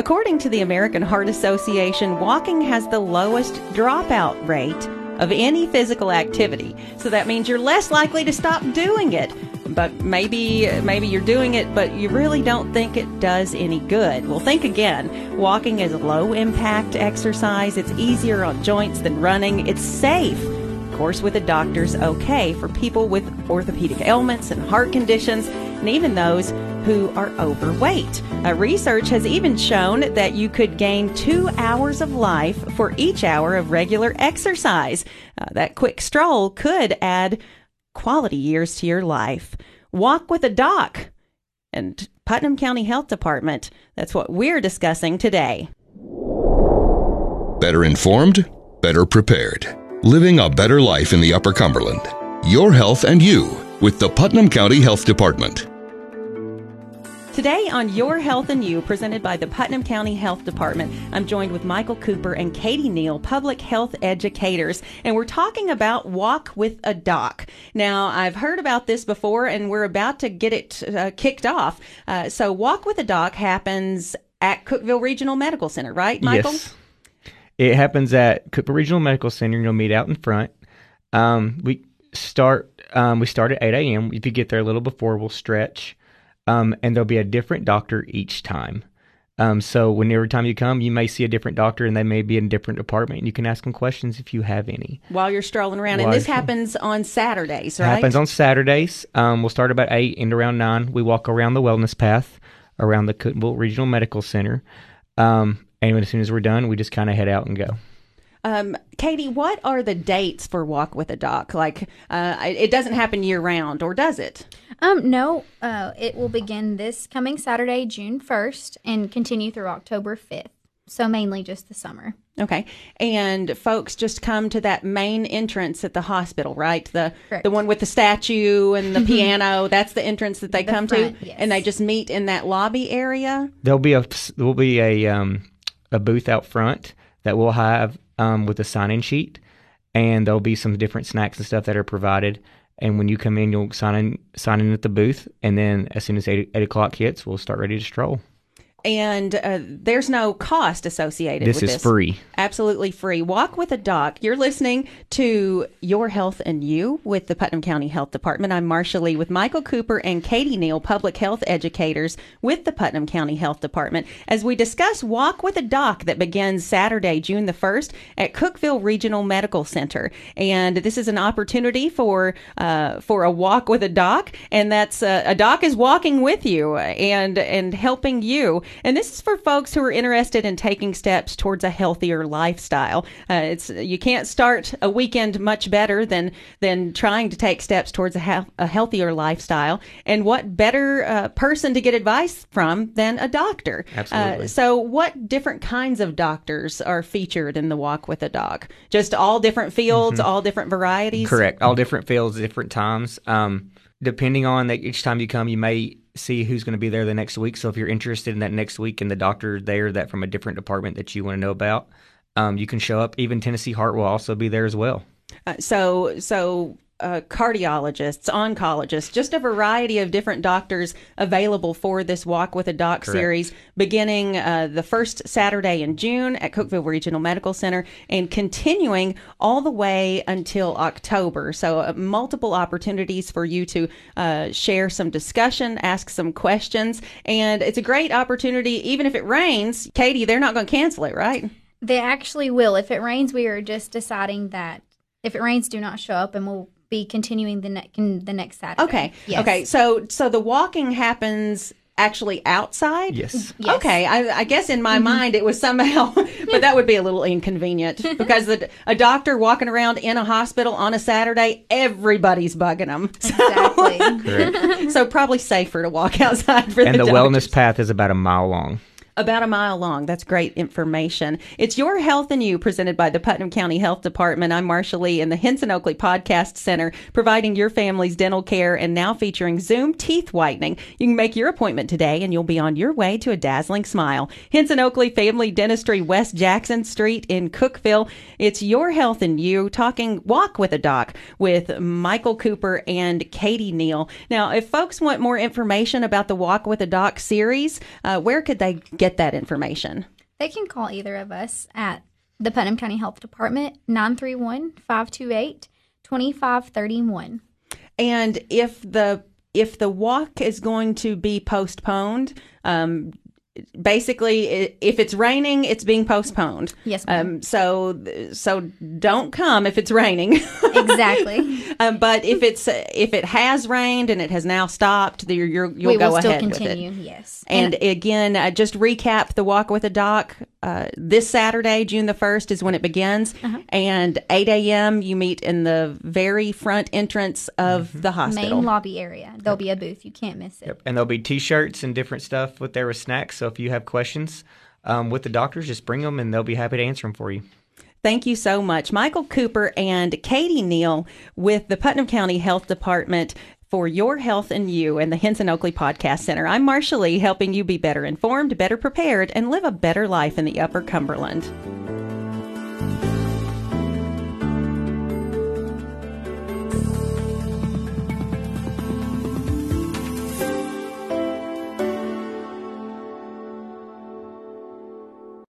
According to the American Heart Association, walking has the lowest dropout rate of any physical activity. So that means you're less likely to stop doing it. But maybe maybe you're doing it but you really don't think it does any good. Well, think again. Walking is a low impact exercise. It's easier on joints than running. It's safe. Of course, with a doctor's okay for people with orthopedic ailments and heart conditions and even those who are overweight. Uh, research has even shown that you could gain two hours of life for each hour of regular exercise. Uh, that quick stroll could add quality years to your life. Walk with a doc and Putnam County Health Department. That's what we're discussing today. Better informed, better prepared. Living a better life in the Upper Cumberland. Your health and you with the Putnam County Health Department. Today on Your Health and You, presented by the Putnam County Health Department, I'm joined with Michael Cooper and Katie Neal, public health educators, and we're talking about Walk with a Doc. Now, I've heard about this before, and we're about to get it uh, kicked off. Uh, so, Walk with a Doc happens at Cookeville Regional Medical Center, right, Michael? Yes. It happens at Cookeville Regional Medical Center. And you'll meet out in front. Um, we start um, we start at 8 a.m. If you get there a little before, we'll stretch um, and there'll be a different doctor each time. Um, so when every time you come, you may see a different doctor, and they may be in a different department. And you can ask them questions if you have any while you're strolling around. While and this happens on Saturdays, right? Happens on Saturdays. Um, we'll start about eight, end around nine. We walk around the wellness path around the Cookeville Regional Medical Center, um, and as soon as we're done, we just kind of head out and go. Um, Katie, what are the dates for Walk with a Doc? Like, uh, it doesn't happen year round, or does it? Um, no, uh, it will begin this coming Saturday, June 1st, and continue through October 5th. So mainly just the summer. Okay. And folks just come to that main entrance at the hospital, right? The Correct. the one with the statue and the piano, that's the entrance that they The come front, to. yes. And they just meet in that lobby area. There'll be a there'll be a um, a booth out front that we'll have um, with a sign-in sheet, and there'll be some different snacks and stuff that are provided. And when you come in, you'll sign in sign in at the booth, and then as soon as eight, eight o'clock hits, we'll start ready to stroll. And uh, there's no cost associated This with is this. free. Absolutely free. Walk with a doc. You're listening to Your Health and You with the Putnam County Health Department. I'm marsha Lee with Michael Cooper and Katie Neal, public health educators with the Putnam County Health Department, as we discuss Walk with a Doc that begins Saturday, June the 1st at Cookeville Regional Medical Center. And this is an opportunity for uh, for a walk with a doc, and that's uh, a doc is walking with you and and helping you. And this is for folks who are interested in taking steps towards a healthier lifestyle. Uh, it's you can't start a weekend much better than than trying to take steps towards a, ha- a healthier lifestyle. And what better uh, person to get advice from than a doctor? Absolutely. Uh, so, what different kinds of doctors are featured in the Walk with a Doc? Just all different fields, all different varieties. Correct. All different fields, different times. Um, depending on that, each time you come, you may see who's going to be there the next week. So if you're interested in that next week and the doctor there that from a different department that you want to know about, um, you can show up. Even Tennessee Heart will also be there as well. Uh, so, so uh, cardiologists, oncologists, just a variety of different doctors available for this Walk with a Doc Correct. series, beginning uh, the first Saturday in June at Cookeville Regional Medical Center and continuing all the way until October. So, uh, multiple opportunities for you to uh, share some discussion, ask some questions, and it's a great opportunity. Even if it rains, Katie, they're not going to cancel it, right? They actually will. If it rains, we are just deciding that if it rains, do not show up, and we'll be continuing the ne- in the next Saturday. Okay. Yes. Okay. So so the walking happens actually outside. Yes. Mm-hmm. Yes. Okay. I, I guess in my mm-hmm. mind it was somehow, but that would be a little inconvenient because the, a doctor walking around in a hospital on a Saturday, everybody's bugging them. Exactly. Correct. So probably safer to walk outside for and the the wellness path is about a mile long. About a mile long. That's great information. It's Your Health and You, presented by the Putnam County Health Department. I'm Marcia Lee in the Henson Oakley Podcast Center, providing your family's dental care and now featuring Zoom teeth whitening. You can make your appointment today and you'll be on your way to a dazzling smile. Henson Oakley Family Dentistry, West Jackson Street in Cookeville. It's Your Health and You, talking Walk with a Doc with Michael Cooper and Katie Neal. Now, if folks want more information about the Walk with a Doc series, uh, where could they get get that information? They can call either of us at the Putnam County Health Department, 931 528 2531. And if the if the walk is going to be postponed, um, basically, if it's raining, it's being postponed. Yes, ma'am. Um, so so don't come if it's raining. Exactly. um, but if it's if it has rained and it has now stopped, you're, you're, you'll we go will still ahead continue, with it. yes. And again, uh, just recap the walk with a doc. Uh, this Saturday, June the first, is when it begins, Uh-huh. and 8 a.m. You meet in the very front entrance of the hospital. main lobby area. There'll be a booth. You can't miss it. Yep. And there'll be T-shirts and different stuff with there with snacks. So if you have questions um, with the doctors, just bring them, and they'll be happy to answer them for you. Thank you so much, Michael Cooper and Katie Neal with the Putnam County Health Department for Your Health and You and the Henson Oakley Podcast Center. I'm Marsha Lee, helping you be better informed, better prepared, and live a better life in the Upper Cumberland.